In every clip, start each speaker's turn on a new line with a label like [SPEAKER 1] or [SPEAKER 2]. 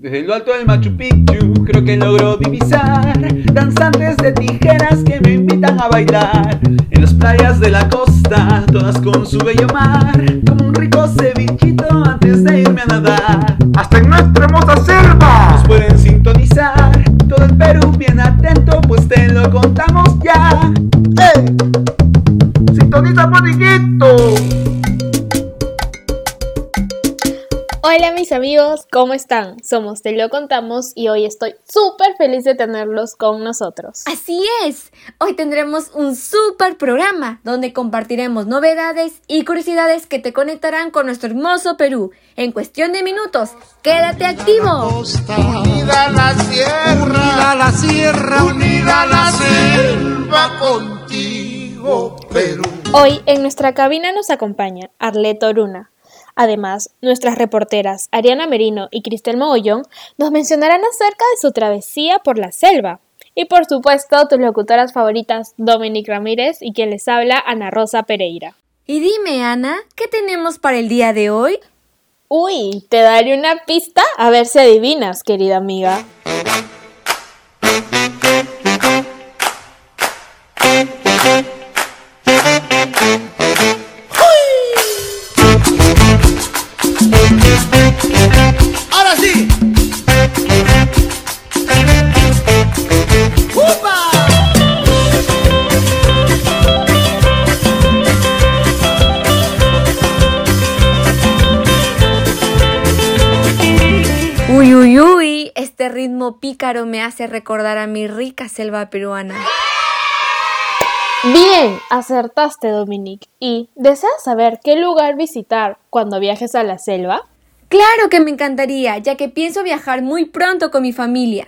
[SPEAKER 1] Desde lo alto del Machu Picchu creo que logro divisar Danzantes de tijeras que me invitan a bailar En las playas de la costa, todas con su bello mar Como un rico cevichito antes de irme a nadar
[SPEAKER 2] ¡Hasta en nuestra hermosa selva!
[SPEAKER 1] Nos pueden sintonizar Todo el Perú bien atento pues te lo contamos ya
[SPEAKER 2] ¡Ey! ¡Sintoniza, maniquito!
[SPEAKER 3] Hola mis amigos, ¿cómo están? Somos Te lo contamos y hoy estoy súper feliz de tenerlos con nosotros.
[SPEAKER 4] Así es, hoy tendremos un súper programa donde compartiremos novedades y curiosidades que te conectarán con nuestro hermoso Perú en cuestión de minutos. ¡Quédate activo!
[SPEAKER 2] Unida la sierra, unida la sierra, unida la selva contigo, Perú.
[SPEAKER 3] Hoy en nuestra cabina nos acompaña Arleto Oruna Además, nuestras reporteras Ariana Merino y Cristel Mogollón nos mencionarán acerca de su travesía por la selva. Y por supuesto, tus locutoras favoritas, Dominic Ramírez y quien les habla, Ana Rosa Pereira.
[SPEAKER 4] Y dime, Ana, ¿qué tenemos para el día de hoy?
[SPEAKER 3] Uy, te daré una pista a ver si adivinas, querida amiga.
[SPEAKER 4] Ritmo pícaro me hace recordar a mi rica selva peruana.
[SPEAKER 3] Bien, acertaste, Dominique. ¿Y deseas saber qué lugar visitar cuando viajes a la selva?
[SPEAKER 4] Claro que me encantaría, ya que pienso viajar muy pronto con mi familia.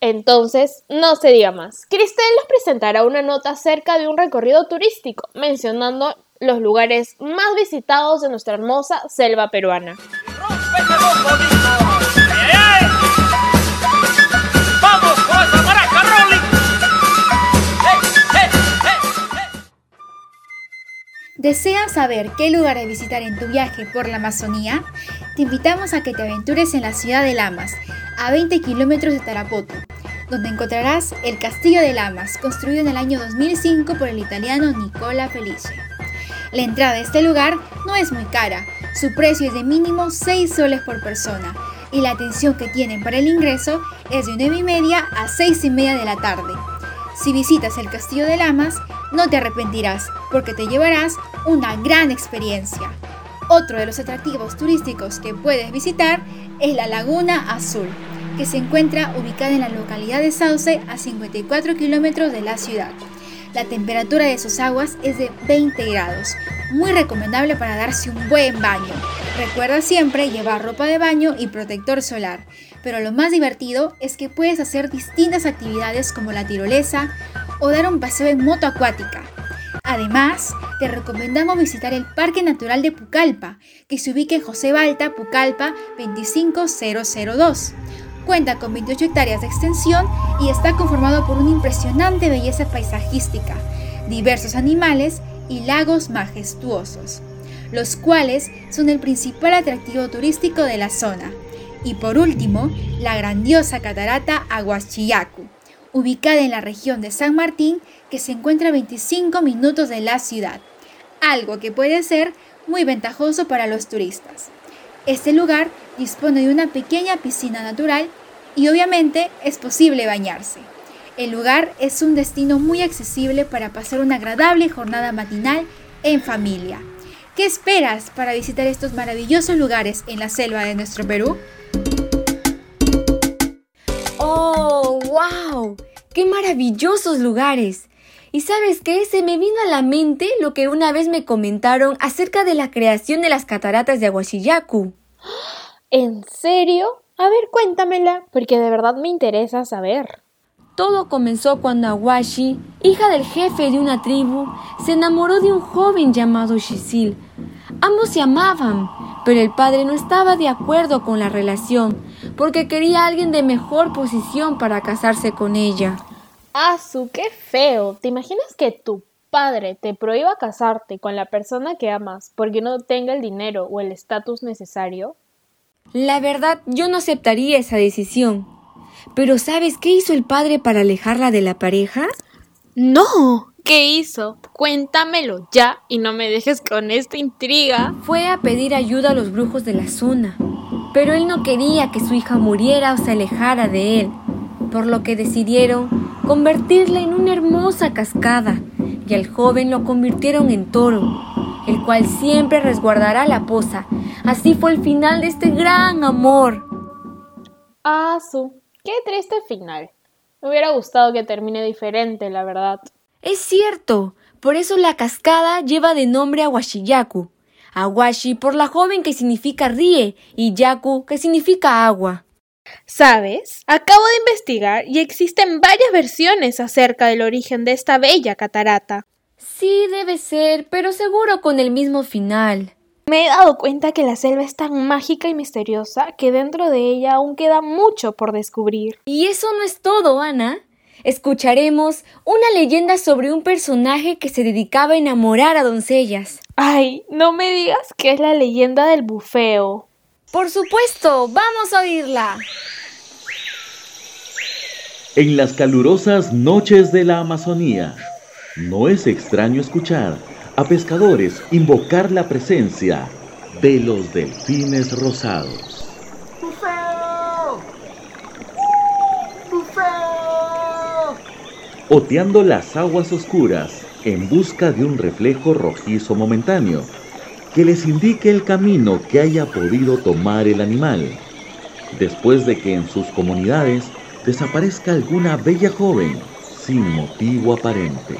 [SPEAKER 3] Entonces, no se diga más. Cristel nos presentará una nota acerca de un recorrido turístico, mencionando los lugares más visitados de nuestra hermosa selva peruana.
[SPEAKER 5] ¿Deseas saber qué lugares visitar en tu viaje por la Amazonía? Te invitamos a que te aventures en la ciudad de Lamas, a 20 kilómetros de Tarapoto, donde encontrarás el Castillo de Lamas, construido en el año 2005 por el italiano Nicola Felice. La entrada a este lugar no es muy cara, su precio es de mínimo 6 soles por persona y la atención que tienen para el ingreso es de 9 y media a 6 y media de la tarde. Si visitas el Castillo de Lamas, no te arrepentirás porque te llevarás una gran experiencia. Otro de los atractivos turísticos que puedes visitar es la Laguna Azul, que se encuentra ubicada en la localidad de Sauce a 54 kilómetros de la ciudad. La temperatura de sus aguas es de 20 grados, muy recomendable para darse un buen baño. Recuerda siempre llevar ropa de baño y protector solar, pero lo más divertido es que puedes hacer distintas actividades como la tirolesa o dar un paseo en moto acuática. Además, te recomendamos visitar el Parque Natural de Pucallpa, que se ubica en José Balta, Pucallpa 25002. Cuenta con 28 hectáreas de extensión y está conformado por una impresionante belleza paisajística, diversos animales y lagos majestuosos, los cuales son el principal atractivo turístico de la zona. Y por último, la grandiosa catarata Aguachillacu, ubicada en la región de San Martín, que se encuentra a 25 minutos de la ciudad, algo que puede ser muy ventajoso para los turistas. Este lugar dispone de una pequeña piscina natural y obviamente es posible bañarse. El lugar es un destino muy accesible para pasar una agradable jornada matinal en familia. ¿Qué esperas para visitar estos maravillosos lugares en la selva de nuestro Perú?
[SPEAKER 4] ¡Oh, wow! ¡Qué maravillosos lugares! Y sabes qué, se me vino a la mente lo que una vez me comentaron acerca de la creación de las cataratas de Aguashiyaku.
[SPEAKER 3] ¿En serio? A ver, cuéntamela, porque de verdad me interesa saber.
[SPEAKER 4] Todo comenzó cuando Awashi, hija del jefe de una tribu, se enamoró de un joven llamado Shisil. Ambos se amaban, pero el padre no estaba de acuerdo con la relación, porque quería a alguien de mejor posición para casarse con ella.
[SPEAKER 3] ¡Asu, qué feo! ¿Te imaginas que tu padre te prohíba casarte con la persona que amas porque no tenga el dinero o el estatus necesario?
[SPEAKER 4] La verdad, yo no aceptaría esa decisión. Pero ¿sabes qué hizo el padre para alejarla de la pareja?
[SPEAKER 3] No. ¿Qué hizo? Cuéntamelo ya y no me dejes con esta intriga.
[SPEAKER 4] Fue a pedir ayuda a los brujos de la zona. Pero él no quería que su hija muriera o se alejara de él, por lo que decidieron convertirla en una hermosa cascada y al joven lo convirtieron en toro, el cual siempre resguardará la poza. Así fue el final de este gran amor.
[SPEAKER 3] Ah, su, qué triste final. Me hubiera gustado que termine diferente, la verdad.
[SPEAKER 4] Es cierto, por eso la cascada lleva de nombre Awashiyaku. Awashi por la joven que significa ríe y Yaku que significa agua.
[SPEAKER 3] ¿Sabes? Acabo de investigar y existen varias versiones acerca del origen de esta bella catarata.
[SPEAKER 4] Sí, debe ser, pero seguro con el mismo final.
[SPEAKER 3] Me he dado cuenta que la selva es tan mágica y misteriosa que dentro de ella aún queda mucho por descubrir.
[SPEAKER 4] Y eso no es todo, Ana escucharemos una leyenda sobre un personaje que se dedicaba a enamorar a doncellas.
[SPEAKER 3] Ay, no me digas que es la leyenda del bufeo.
[SPEAKER 4] Por supuesto, vamos a oírla.
[SPEAKER 6] En las calurosas noches de la Amazonía, no es extraño escuchar a pescadores invocar la presencia de los delfines rosados. Oteando las aguas oscuras en busca de un reflejo rojizo momentáneo que les indique el camino que haya podido tomar el animal, después de que en sus comunidades desaparezca alguna bella joven sin motivo aparente.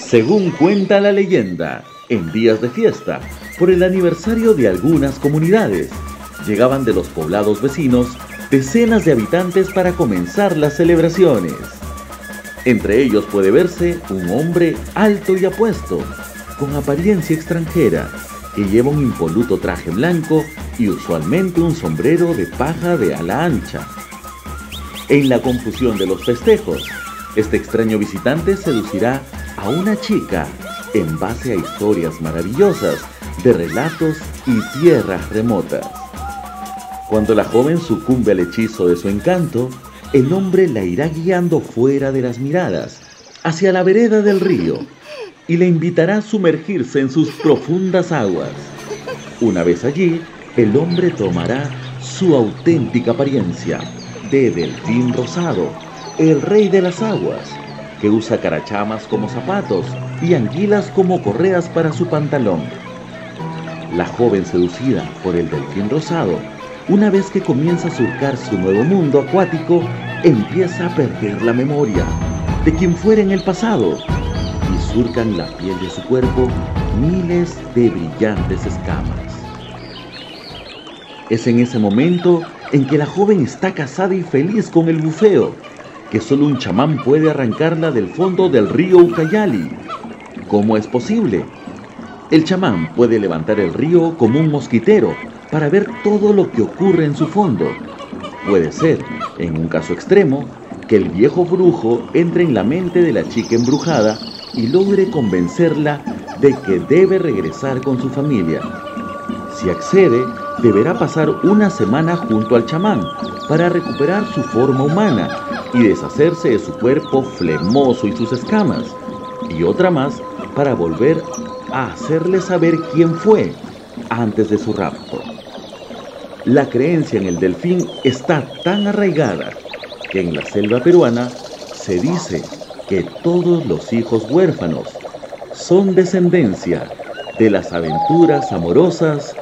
[SPEAKER 6] Según cuenta la leyenda, en días de fiesta, por el aniversario de algunas comunidades, llegaban de los poblados vecinos decenas de habitantes para comenzar las celebraciones. Entre ellos puede verse un hombre alto y apuesto, con apariencia extranjera, que lleva un impoluto traje blanco y usualmente un sombrero de paja de ala ancha. En la confusión de los festejos, este extraño visitante seducirá a una chica en base a historias maravillosas de relatos y tierras remotas. Cuando la joven sucumbe al hechizo de su encanto, el hombre la irá guiando fuera de las miradas, hacia la vereda del río, y le invitará a sumergirse en sus profundas aguas. Una vez allí, el hombre tomará su auténtica apariencia de delfín rosado, el rey de las aguas, que usa carachamas como zapatos y anguilas como correas para su pantalón. La joven seducida por el delfín rosado una vez que comienza a surcar su nuevo mundo acuático, empieza a perder la memoria de quien fuera en el pasado y surcan la piel de su cuerpo miles de brillantes escamas. Es en ese momento en que la joven está casada y feliz con el bufeo, que solo un chamán puede arrancarla del fondo del río Ucayali. ¿Cómo es posible? El chamán puede levantar el río como un mosquitero para ver todo lo que ocurre en su fondo. Puede ser, en un caso extremo, que el viejo brujo entre en la mente de la chica embrujada y logre convencerla de que debe regresar con su familia. Si accede, deberá pasar una semana junto al chamán para recuperar su forma humana y deshacerse de su cuerpo flemoso y sus escamas, y otra más para volver a hacerle saber quién fue antes de su rapto. La creencia en el delfín está tan arraigada que en la selva peruana se dice que todos los hijos huérfanos son descendencia de las aventuras amorosas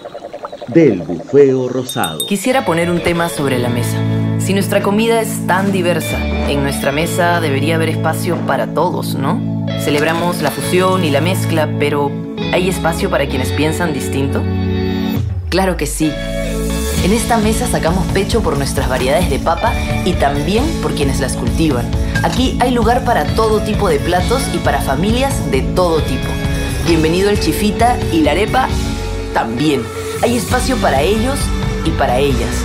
[SPEAKER 6] del bufeo rosado.
[SPEAKER 7] Quisiera poner un tema sobre la mesa. Si nuestra comida es tan diversa, en nuestra mesa debería haber espacio para todos, ¿no? Celebramos la fusión y la mezcla, pero ¿hay espacio para quienes piensan distinto? Claro que sí. En esta mesa sacamos pecho por nuestras variedades de papa y también por quienes las cultivan. Aquí hay lugar para todo tipo de platos y para familias de todo tipo. Bienvenido el chifita y la arepa también. Hay espacio para ellos y para ellas.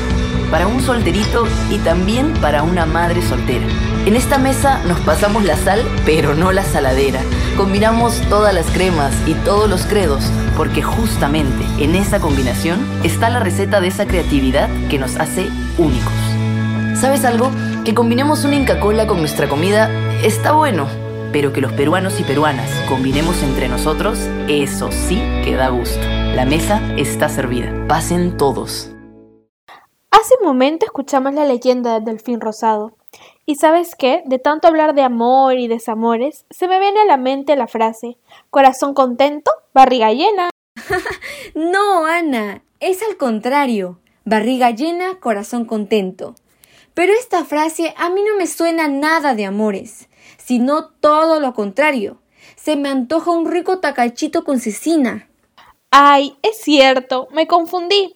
[SPEAKER 7] Para un solterito y también para una madre soltera. En esta mesa nos pasamos la sal, pero no la saladera. Combinamos todas las cremas y todos los credos, porque justamente en esa combinación está la receta de esa creatividad que nos hace únicos. ¿Sabes algo? Que combinemos una Inca Cola con nuestra comida está bueno, pero que los peruanos y peruanas combinemos entre nosotros, eso sí que da gusto. La mesa está servida. Pasen todos.
[SPEAKER 3] Hace un momento escuchamos la leyenda del delfín rosado. Y sabes qué, de tanto hablar de amor y desamores, se me viene a la mente la frase, corazón contento, barriga llena.
[SPEAKER 4] no, Ana, es al contrario, barriga llena, corazón contento. Pero esta frase a mí no me suena nada de amores, sino todo lo contrario. Se me antoja un rico tacachito con cecina.
[SPEAKER 3] Ay, es cierto, me confundí.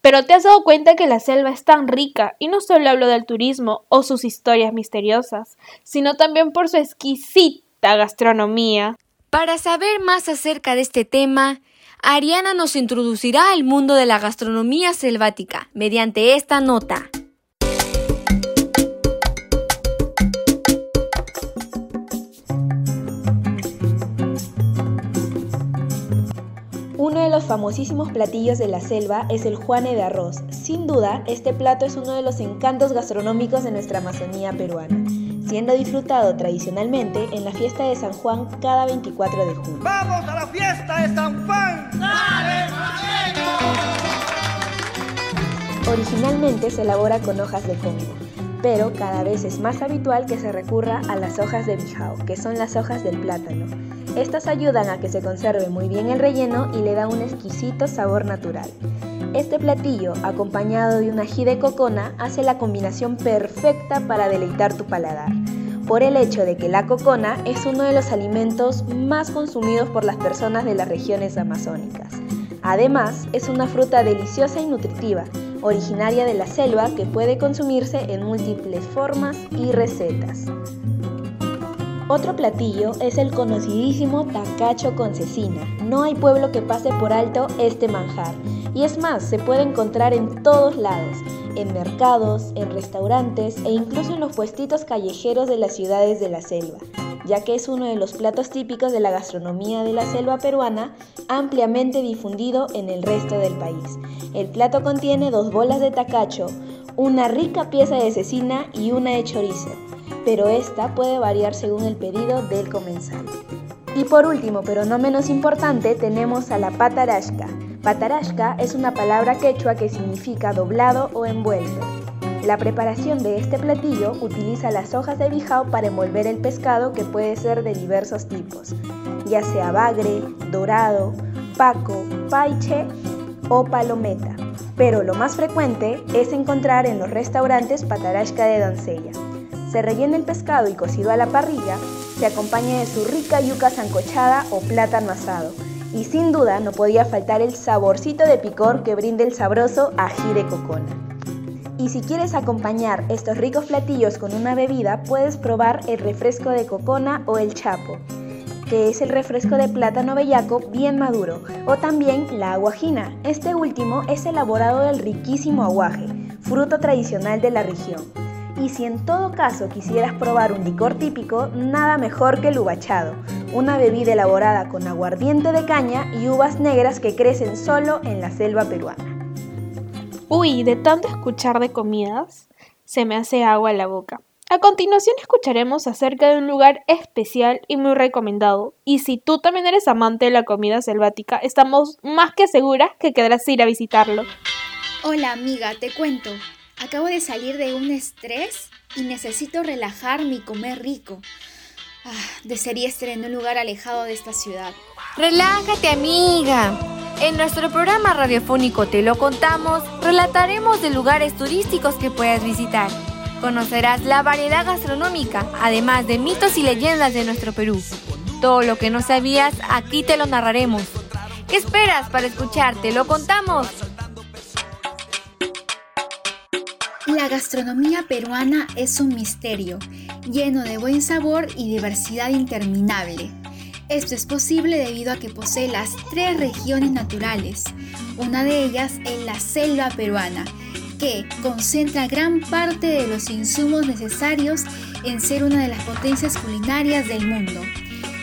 [SPEAKER 3] Pero te has dado cuenta que la selva es tan rica, y no solo hablo del turismo o sus historias misteriosas, sino también por su exquisita gastronomía.
[SPEAKER 4] Para saber más acerca de este tema, Ariana nos introducirá al mundo de la gastronomía selvática mediante esta nota.
[SPEAKER 8] Uno de los famosísimos platillos de la selva es el juane de arroz. Sin duda, este plato es uno de los encantos gastronómicos de nuestra Amazonía peruana, siendo disfrutado tradicionalmente en la fiesta de San Juan cada 24 de junio.
[SPEAKER 2] ¡Vamos a la fiesta de San Juan! ¡Dale,
[SPEAKER 8] Originalmente se elabora con hojas de coco, pero cada vez es más habitual que se recurra a las hojas de bijao, que son las hojas del plátano estas ayudan a que se conserve muy bien el relleno y le da un exquisito sabor natural. Este platillo, acompañado de un ají de cocona, hace la combinación perfecta para deleitar tu paladar, por el hecho de que la cocona es uno de los alimentos más consumidos por las personas de las regiones amazónicas. Además, es una fruta deliciosa y nutritiva, originaria de la selva que puede consumirse en múltiples formas y recetas. Otro platillo es el conocidísimo tacacho con cecina. No hay pueblo que pase por alto este manjar. Y es más, se puede encontrar en todos lados, en mercados, en restaurantes e incluso en los puestitos callejeros de las ciudades de la selva, ya que es uno de los platos típicos de la gastronomía de la selva peruana, ampliamente difundido en el resto del país. El plato contiene dos bolas de tacacho, una rica pieza de cecina y una de chorizo pero esta puede variar según el pedido del comensal. Y por último, pero no menos importante, tenemos a la patarashka. Patarashka es una palabra quechua que significa doblado o envuelto. La preparación de este platillo utiliza las hojas de bijao para envolver el pescado que puede ser de diversos tipos, ya sea bagre, dorado, paco, paiche o palometa. Pero lo más frecuente es encontrar en los restaurantes patarashka de doncella. Se rellena el pescado y cocido a la parrilla, se acompaña de su rica yuca sancochada o plátano asado. Y sin duda no podía faltar el saborcito de picor que brinda el sabroso ají de cocona. Y si quieres acompañar estos ricos platillos con una bebida, puedes probar el refresco de cocona o el chapo, que es el refresco de plátano bellaco bien maduro, o también la aguajina. Este último es elaborado del riquísimo aguaje, fruto tradicional de la región. Y si en todo caso quisieras probar un licor típico, nada mejor que el ubachado, una bebida elaborada con aguardiente de caña y uvas negras que crecen solo en la selva peruana.
[SPEAKER 3] Uy, de tanto escuchar de comidas, se me hace agua en la boca. A continuación escucharemos acerca de un lugar especial y muy recomendado. Y si tú también eres amante de la comida selvática, estamos más que seguras que querrás ir a visitarlo.
[SPEAKER 5] Hola amiga, te cuento. Acabo de salir de un estrés y necesito relajarme y comer rico. Ah, desearía estar en un lugar alejado de esta ciudad.
[SPEAKER 4] Relájate, amiga. En nuestro programa radiofónico Te lo contamos, relataremos de lugares turísticos que puedas visitar. Conocerás la variedad gastronómica, además de mitos y leyendas de nuestro Perú. Todo lo que no sabías, aquí te lo narraremos. ¿Qué esperas para escuchar? Te lo contamos.
[SPEAKER 5] La gastronomía peruana es un misterio, lleno de buen sabor y diversidad interminable. Esto es posible debido a que posee las tres regiones naturales. Una de ellas es la selva peruana, que concentra gran parte de los insumos necesarios en ser una de las potencias culinarias del mundo.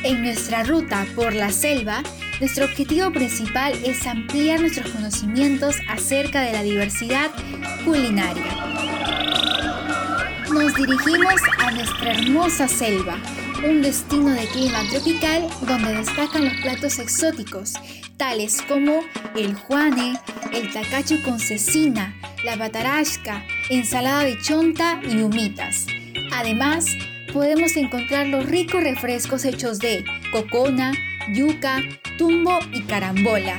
[SPEAKER 5] En nuestra ruta por la selva, nuestro objetivo principal es ampliar nuestros conocimientos acerca de la diversidad culinaria. Nos dirigimos a nuestra hermosa selva, un destino de clima tropical donde destacan los platos exóticos, tales como el juane, el tacacho con cecina, la batarashka, ensalada de chonta y humitas. Además, podemos encontrar los ricos refrescos hechos de cocona, yuca, tumbo y carambola.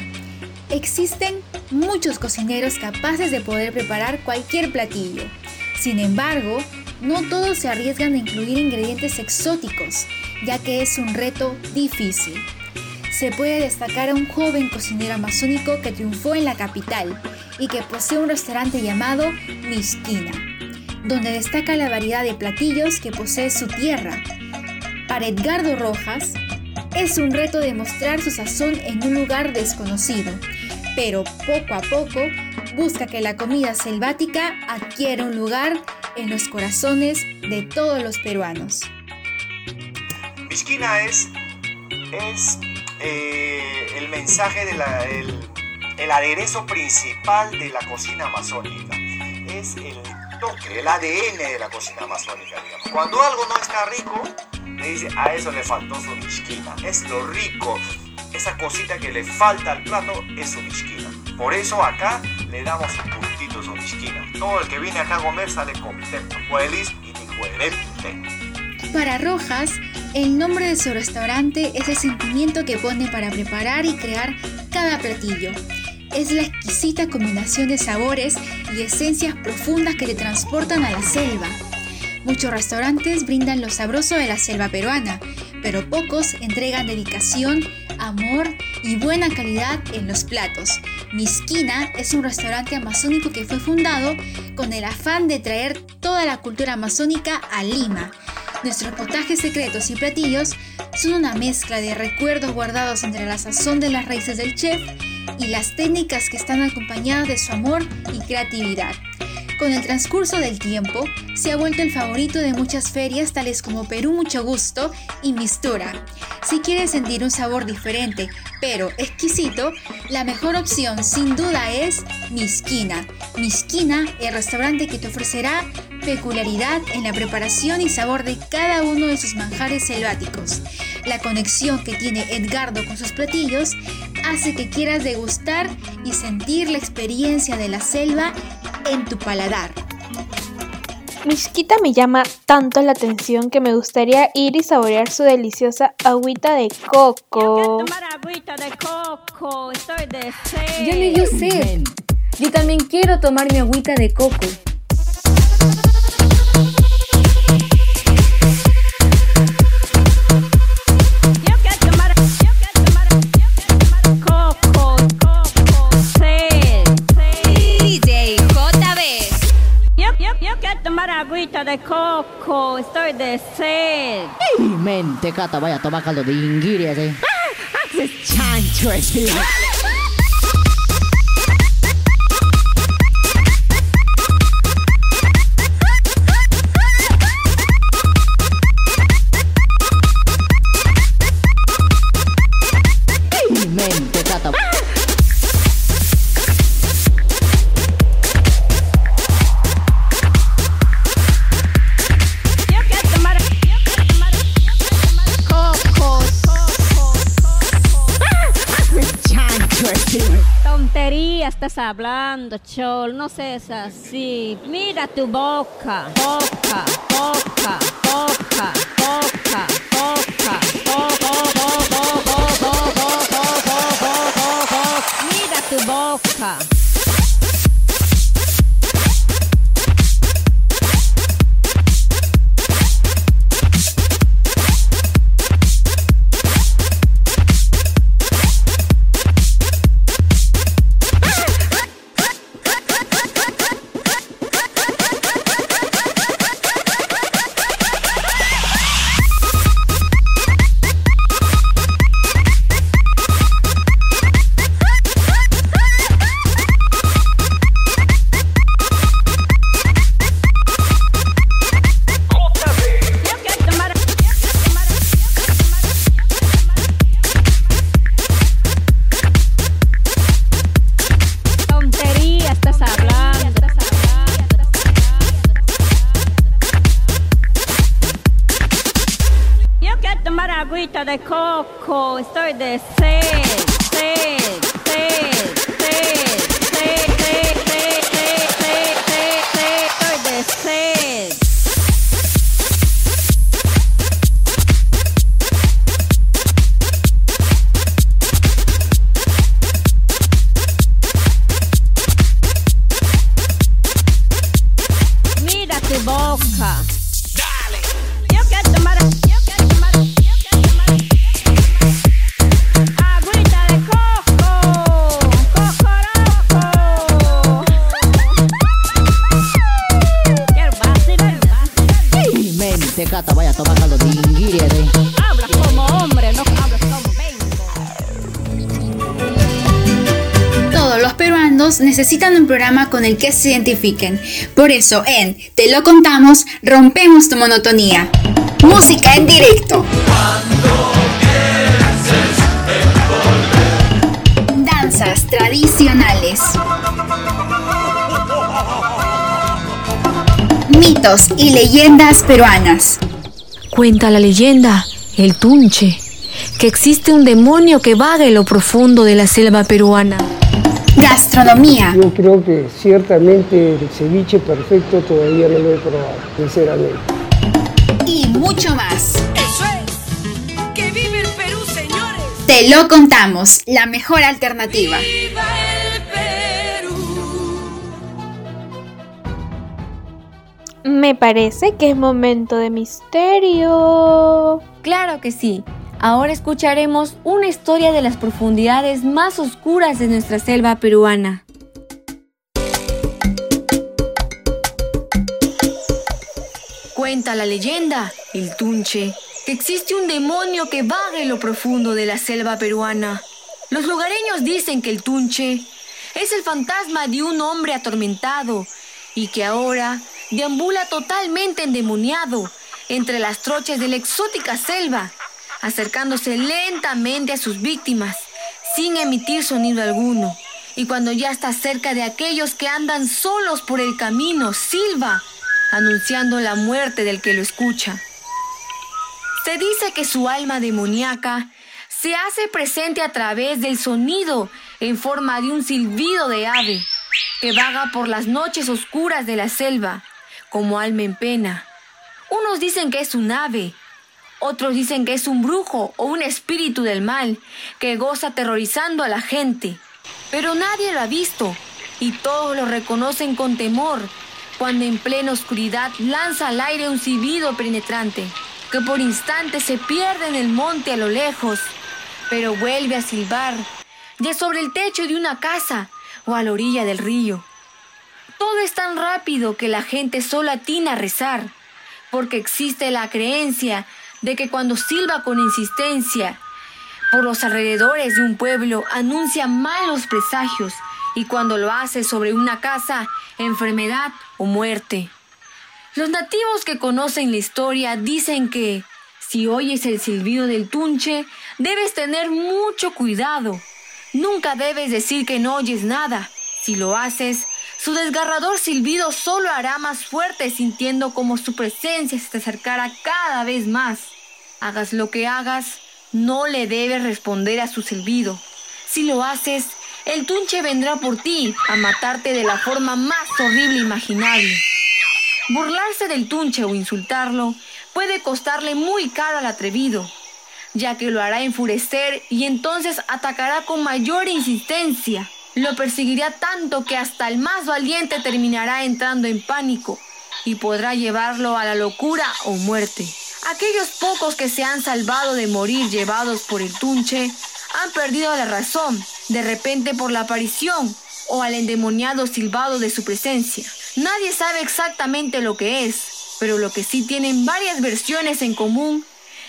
[SPEAKER 5] Existen muchos cocineros capaces de poder preparar cualquier platillo. Sin embargo, no todos se arriesgan a incluir ingredientes exóticos, ya que es un reto difícil. Se puede destacar a un joven cocinero amazónico que triunfó en la capital y que posee un restaurante llamado Mishkina, donde destaca la variedad de platillos que posee su tierra. Para Edgardo Rojas, es un reto demostrar su sazón en un lugar desconocido, pero poco a poco busca que la comida selvática adquiera un lugar en los corazones de todos los peruanos.
[SPEAKER 9] Mishkina es, eh, el mensaje de el aderezo principal de la cocina amazónica. Es el toque, el ADN de la cocina amazónica, digamos. Cuando algo no está rico, le dice, a eso le faltó su mishkina. Es lo rico, esa cosita que le falta al plato es su mishkina. Por eso acá le damos un puntito su mishkina. Todo el que viene acá a comer sale contento, feliz y diferente.
[SPEAKER 5] Para Rojas, el nombre de su restaurante es el sentimiento que pone para preparar y crear cada platillo. Es la exquisita combinación de sabores y esencias profundas que te transportan a la selva. Muchos restaurantes brindan lo sabroso de la selva peruana, pero pocos entregan dedicación, amor y buena calidad en los platos. Misquina es un restaurante amazónico que fue fundado con el afán de traer toda la cultura amazónica a Lima. Nuestros potajes secretos y platillos son una mezcla de recuerdos guardados entre la sazón de las raíces del chef y las técnicas que están acompañadas de su amor y creatividad. Con el transcurso del tiempo, se ha vuelto el favorito de muchas ferias tales como Perú Mucho Gusto y Mistura. Si quieres sentir un sabor diferente, pero exquisito, la mejor opción sin duda es Misquina. Misquina, el restaurante que te ofrecerá peculiaridad en la preparación y sabor de cada uno de sus manjares selváticos. La conexión que tiene Edgardo con sus platillos hace que quieras degustar y sentir la experiencia de la selva en tu paladar.
[SPEAKER 3] Misquita me llama tanto la atención que me gustaría ir y saborear su deliciosa agüita de coco.
[SPEAKER 4] Ya me dio sed. Yo también quiero tomar mi agüita de coco.
[SPEAKER 10] De coco, estoy de sed.
[SPEAKER 11] ¡Ey, mente, cata! Vaya a tomar caldo de inguiri ese. ¡Haces chancho ese!
[SPEAKER 10] estás hablando, chol, no seas así. Mira tu boca, boca, boca, boca, boca, boca, Mira tu boca. agüita
[SPEAKER 5] です。Necesitan un programa con el que se identifiquen. Por eso en Te lo contamos, rompemos tu monotonía. Música en directo. Danzas tradicionales. Mitos y leyendas peruanas.
[SPEAKER 4] Cuenta la leyenda, el Tunche, que existe un demonio que vaga en lo profundo de la selva peruana.
[SPEAKER 5] Gastronomía.
[SPEAKER 12] Yo creo que ciertamente el ceviche perfecto todavía no lo he probado, sinceramente.
[SPEAKER 5] Y mucho más.
[SPEAKER 2] Eso es. ¡Que vive el Perú, señores!
[SPEAKER 5] Te lo contamos, la mejor alternativa.
[SPEAKER 3] Me parece que es momento de misterio.
[SPEAKER 4] Claro que sí. Ahora escucharemos una historia de las profundidades más oscuras de nuestra selva peruana. Cuenta la leyenda, el Tunche, que existe un demonio que vaga en lo profundo de la selva peruana. Los lugareños dicen que el Tunche es el fantasma de un hombre atormentado y que ahora deambula totalmente endemoniado entre las trochas de la exótica selva, acercándose lentamente a sus víctimas sin emitir sonido alguno. Y cuando ya está cerca de aquellos que andan solos por el camino, silba, anunciando la muerte del que lo escucha. Se dice que su alma demoníaca se hace presente a través del sonido en forma de un silbido de ave que vaga por las noches oscuras de la selva como alma en pena. Unos dicen que es un ave, otros dicen que es un brujo o un espíritu del mal que goza aterrorizando a la gente. Pero nadie lo ha visto y todos lo reconocen con temor cuando en plena oscuridad lanza al aire un silbido penetrante que por instantes se pierde en el monte a lo lejos, pero vuelve a silbar ya sobre el techo de una casa o a la orilla del río. Todo es tan rápido que la gente solo atina a rezar, porque existe la creencia de que cuando silba con insistencia por los alrededores de un pueblo anuncia malos presagios y cuando lo hace sobre una casa, enfermedad o muerte. Los nativos que conocen la historia dicen que si oyes el silbido del tunche, debes tener mucho cuidado. Nunca debes decir que no oyes nada. Si lo haces, su desgarrador silbido solo hará más fuerte sintiendo como su presencia se te acercará cada vez más. Hagas lo que hagas, no le debes responder a su silbido. Si lo haces, el tunche vendrá por ti a matarte de la forma más horrible imaginable. Burlarse del tunche o insultarlo puede costarle muy caro al atrevido, ya que lo hará enfurecer y entonces atacará con mayor insistencia. Lo perseguirá tanto que hasta el más valiente terminará entrando en pánico y podrá llevarlo a la locura o muerte. Aquellos pocos que se han salvado de morir llevados por el tunche han perdido la razón, de repente por la aparición o al endemoniado silbado de su presencia. Nadie sabe exactamente lo que es, pero lo que sí tienen varias versiones en común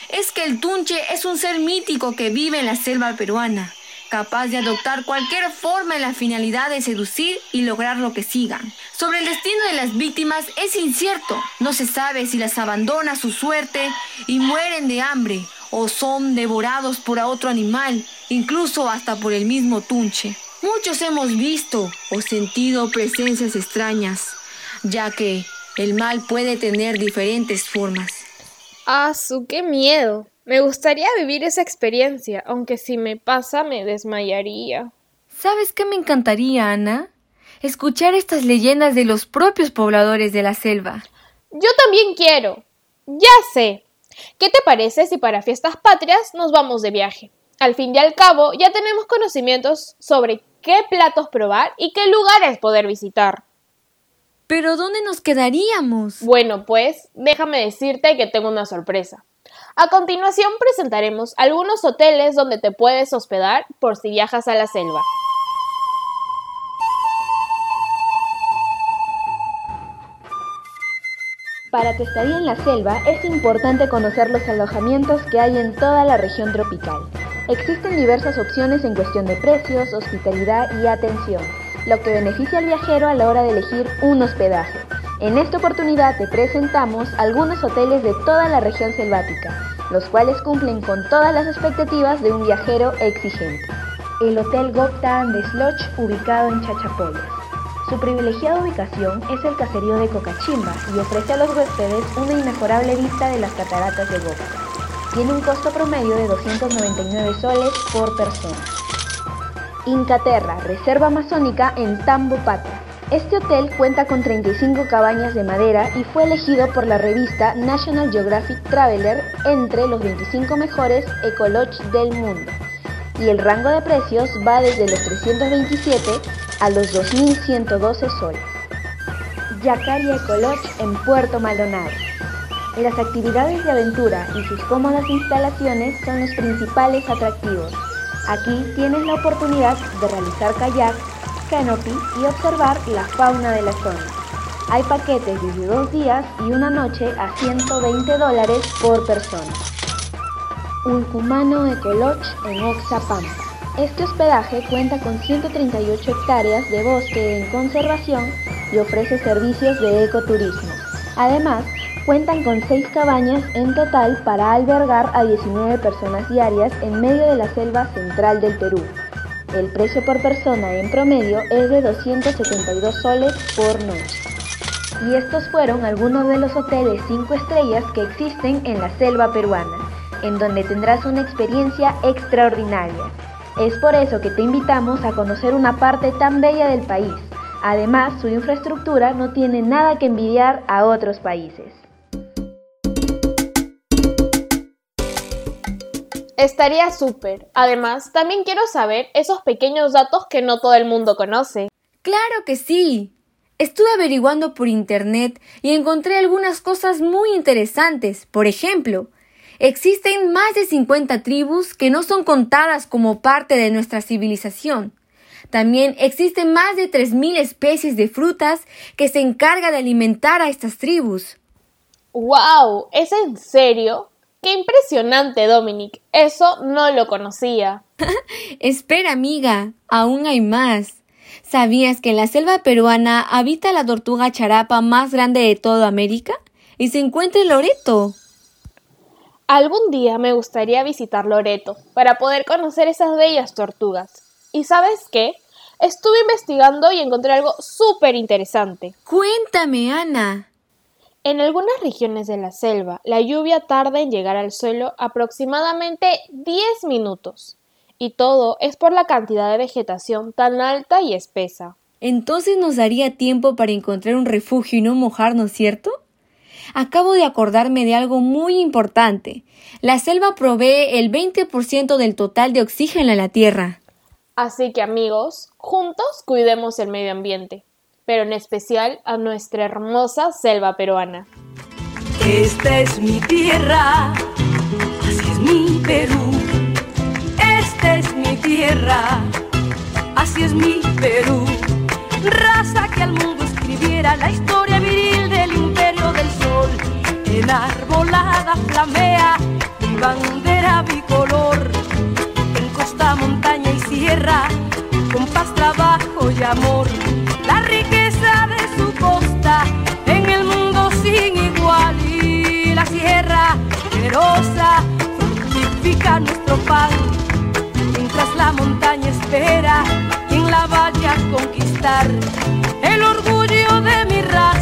[SPEAKER 4] es que el tunche es un ser mítico que vive en la selva peruana, capaz de adoptar cualquier forma en la finalidad de seducir y lograr lo que sigan. Sobre el destino de las víctimas es incierto, no se sabe si las abandona su suerte y mueren de hambre o son devorados por otro animal, incluso hasta por el mismo tunche. Muchos hemos visto o sentido presencias extrañas, ya que el mal puede tener diferentes formas.
[SPEAKER 3] ¡Ah, su qué miedo! Me gustaría vivir esa experiencia, aunque si me pasa me desmayaría.
[SPEAKER 4] ¿Sabes qué me encantaría, Ana? Escuchar estas leyendas de los propios pobladores de la selva.
[SPEAKER 3] Yo también quiero. Ya sé. ¿Qué te parece si para fiestas patrias nos vamos de viaje? Al fin y al cabo, ya tenemos conocimientos sobre qué platos probar y qué lugares poder visitar.
[SPEAKER 4] ¿Pero dónde nos quedaríamos?
[SPEAKER 3] Bueno, pues déjame decirte que tengo una sorpresa. A continuación presentaremos algunos hoteles donde te puedes hospedar por si viajas a la selva.
[SPEAKER 8] Para tu estadía en la selva es importante conocer los alojamientos que hay en toda la región tropical. Existen diversas opciones en cuestión de precios, hospitalidad y atención, lo que beneficia al viajero a la hora de elegir un hospedaje. En esta oportunidad te presentamos algunos hoteles de toda la región selvática, los cuales cumplen con todas las expectativas de un viajero exigente. El Hotel Gopta and Lodge ubicado en Chachapoyas. Su privilegiada ubicación es el caserío de Cocachimba y ofrece a los huéspedes una inmejorable vista de las cataratas de Gopta. Tiene un costo promedio de 299 soles por persona. Incaterra, reserva amazónica en Tambopata. Este hotel cuenta con 35 cabañas de madera y fue elegido por la revista National Geographic Traveler entre los 25 mejores ecolodge del mundo. Y el rango de precios va desde los 327 a los 2.112 soles. Yacari Ecolodge en Puerto Maldonado. Las actividades de aventura y sus cómodas instalaciones son los principales atractivos. Aquí tienes la oportunidad de realizar kayak, y observar la fauna de la zona. Hay paquetes desde dos días y una noche a 120 dólares por persona. Ulcumano Ecolodge en Oxapampa. Este hospedaje cuenta con 138 hectáreas de bosque en conservación y ofrece servicios de ecoturismo. Además, cuentan con 6 cabañas en total para albergar a 19 personas diarias en medio de la selva central del Perú. El precio por persona en promedio es de 272 soles por noche. Y estos fueron algunos de los hoteles 5 estrellas que existen en la selva peruana, en donde tendrás una experiencia extraordinaria. Es por eso que te invitamos a conocer una parte tan bella del país. Además, su infraestructura no tiene nada que envidiar a otros países.
[SPEAKER 3] Estaría súper. Además, también quiero saber esos pequeños datos que no todo el mundo conoce.
[SPEAKER 4] Claro que sí. Estuve averiguando por internet y encontré algunas cosas muy interesantes. Por ejemplo, existen más de 50 tribus que no son contadas como parte de nuestra civilización. También existen más de 3.000 especies de frutas que se encarga de alimentar a estas tribus.
[SPEAKER 3] ¡Wow! ¿Es en serio? ¡Qué impresionante, Dominic! Eso no lo conocía.
[SPEAKER 4] Espera, amiga, aún hay más. ¿Sabías que en la selva peruana habita la tortuga charapa más grande de toda América? Y se encuentra en Loreto.
[SPEAKER 3] Algún día me gustaría visitar Loreto para poder conocer esas bellas tortugas. ¿Y sabes qué? Estuve investigando y encontré algo súper interesante.
[SPEAKER 4] Cuéntame, Ana.
[SPEAKER 3] En algunas regiones de la selva, la lluvia tarda en llegar al suelo aproximadamente 10 minutos. Y todo es por la cantidad de vegetación tan alta y espesa.
[SPEAKER 4] Entonces nos daría tiempo para encontrar un refugio y no mojarnos, ¿cierto? Acabo de acordarme de algo muy importante. La selva provee el 20% del total de oxígeno en la Tierra.
[SPEAKER 3] Así que amigos, juntos cuidemos el medio ambiente, pero en especial a nuestra hermosa selva peruana.
[SPEAKER 2] Esta es mi tierra, así es mi Perú. Esta es mi tierra, así es mi Perú. Raza que al mundo escribiera la historia viril del imperio del sol. Enarbolada flamea mi bandera bicolor. En costa, montaña y sierra, con paz, trabajo y amor. La riqueza de su costa en el mundo sin igual. Y la sierra generosa fructifica nuestro pan. Mientras la montaña espera quien la vaya a conquistar. El orgullo de mi raza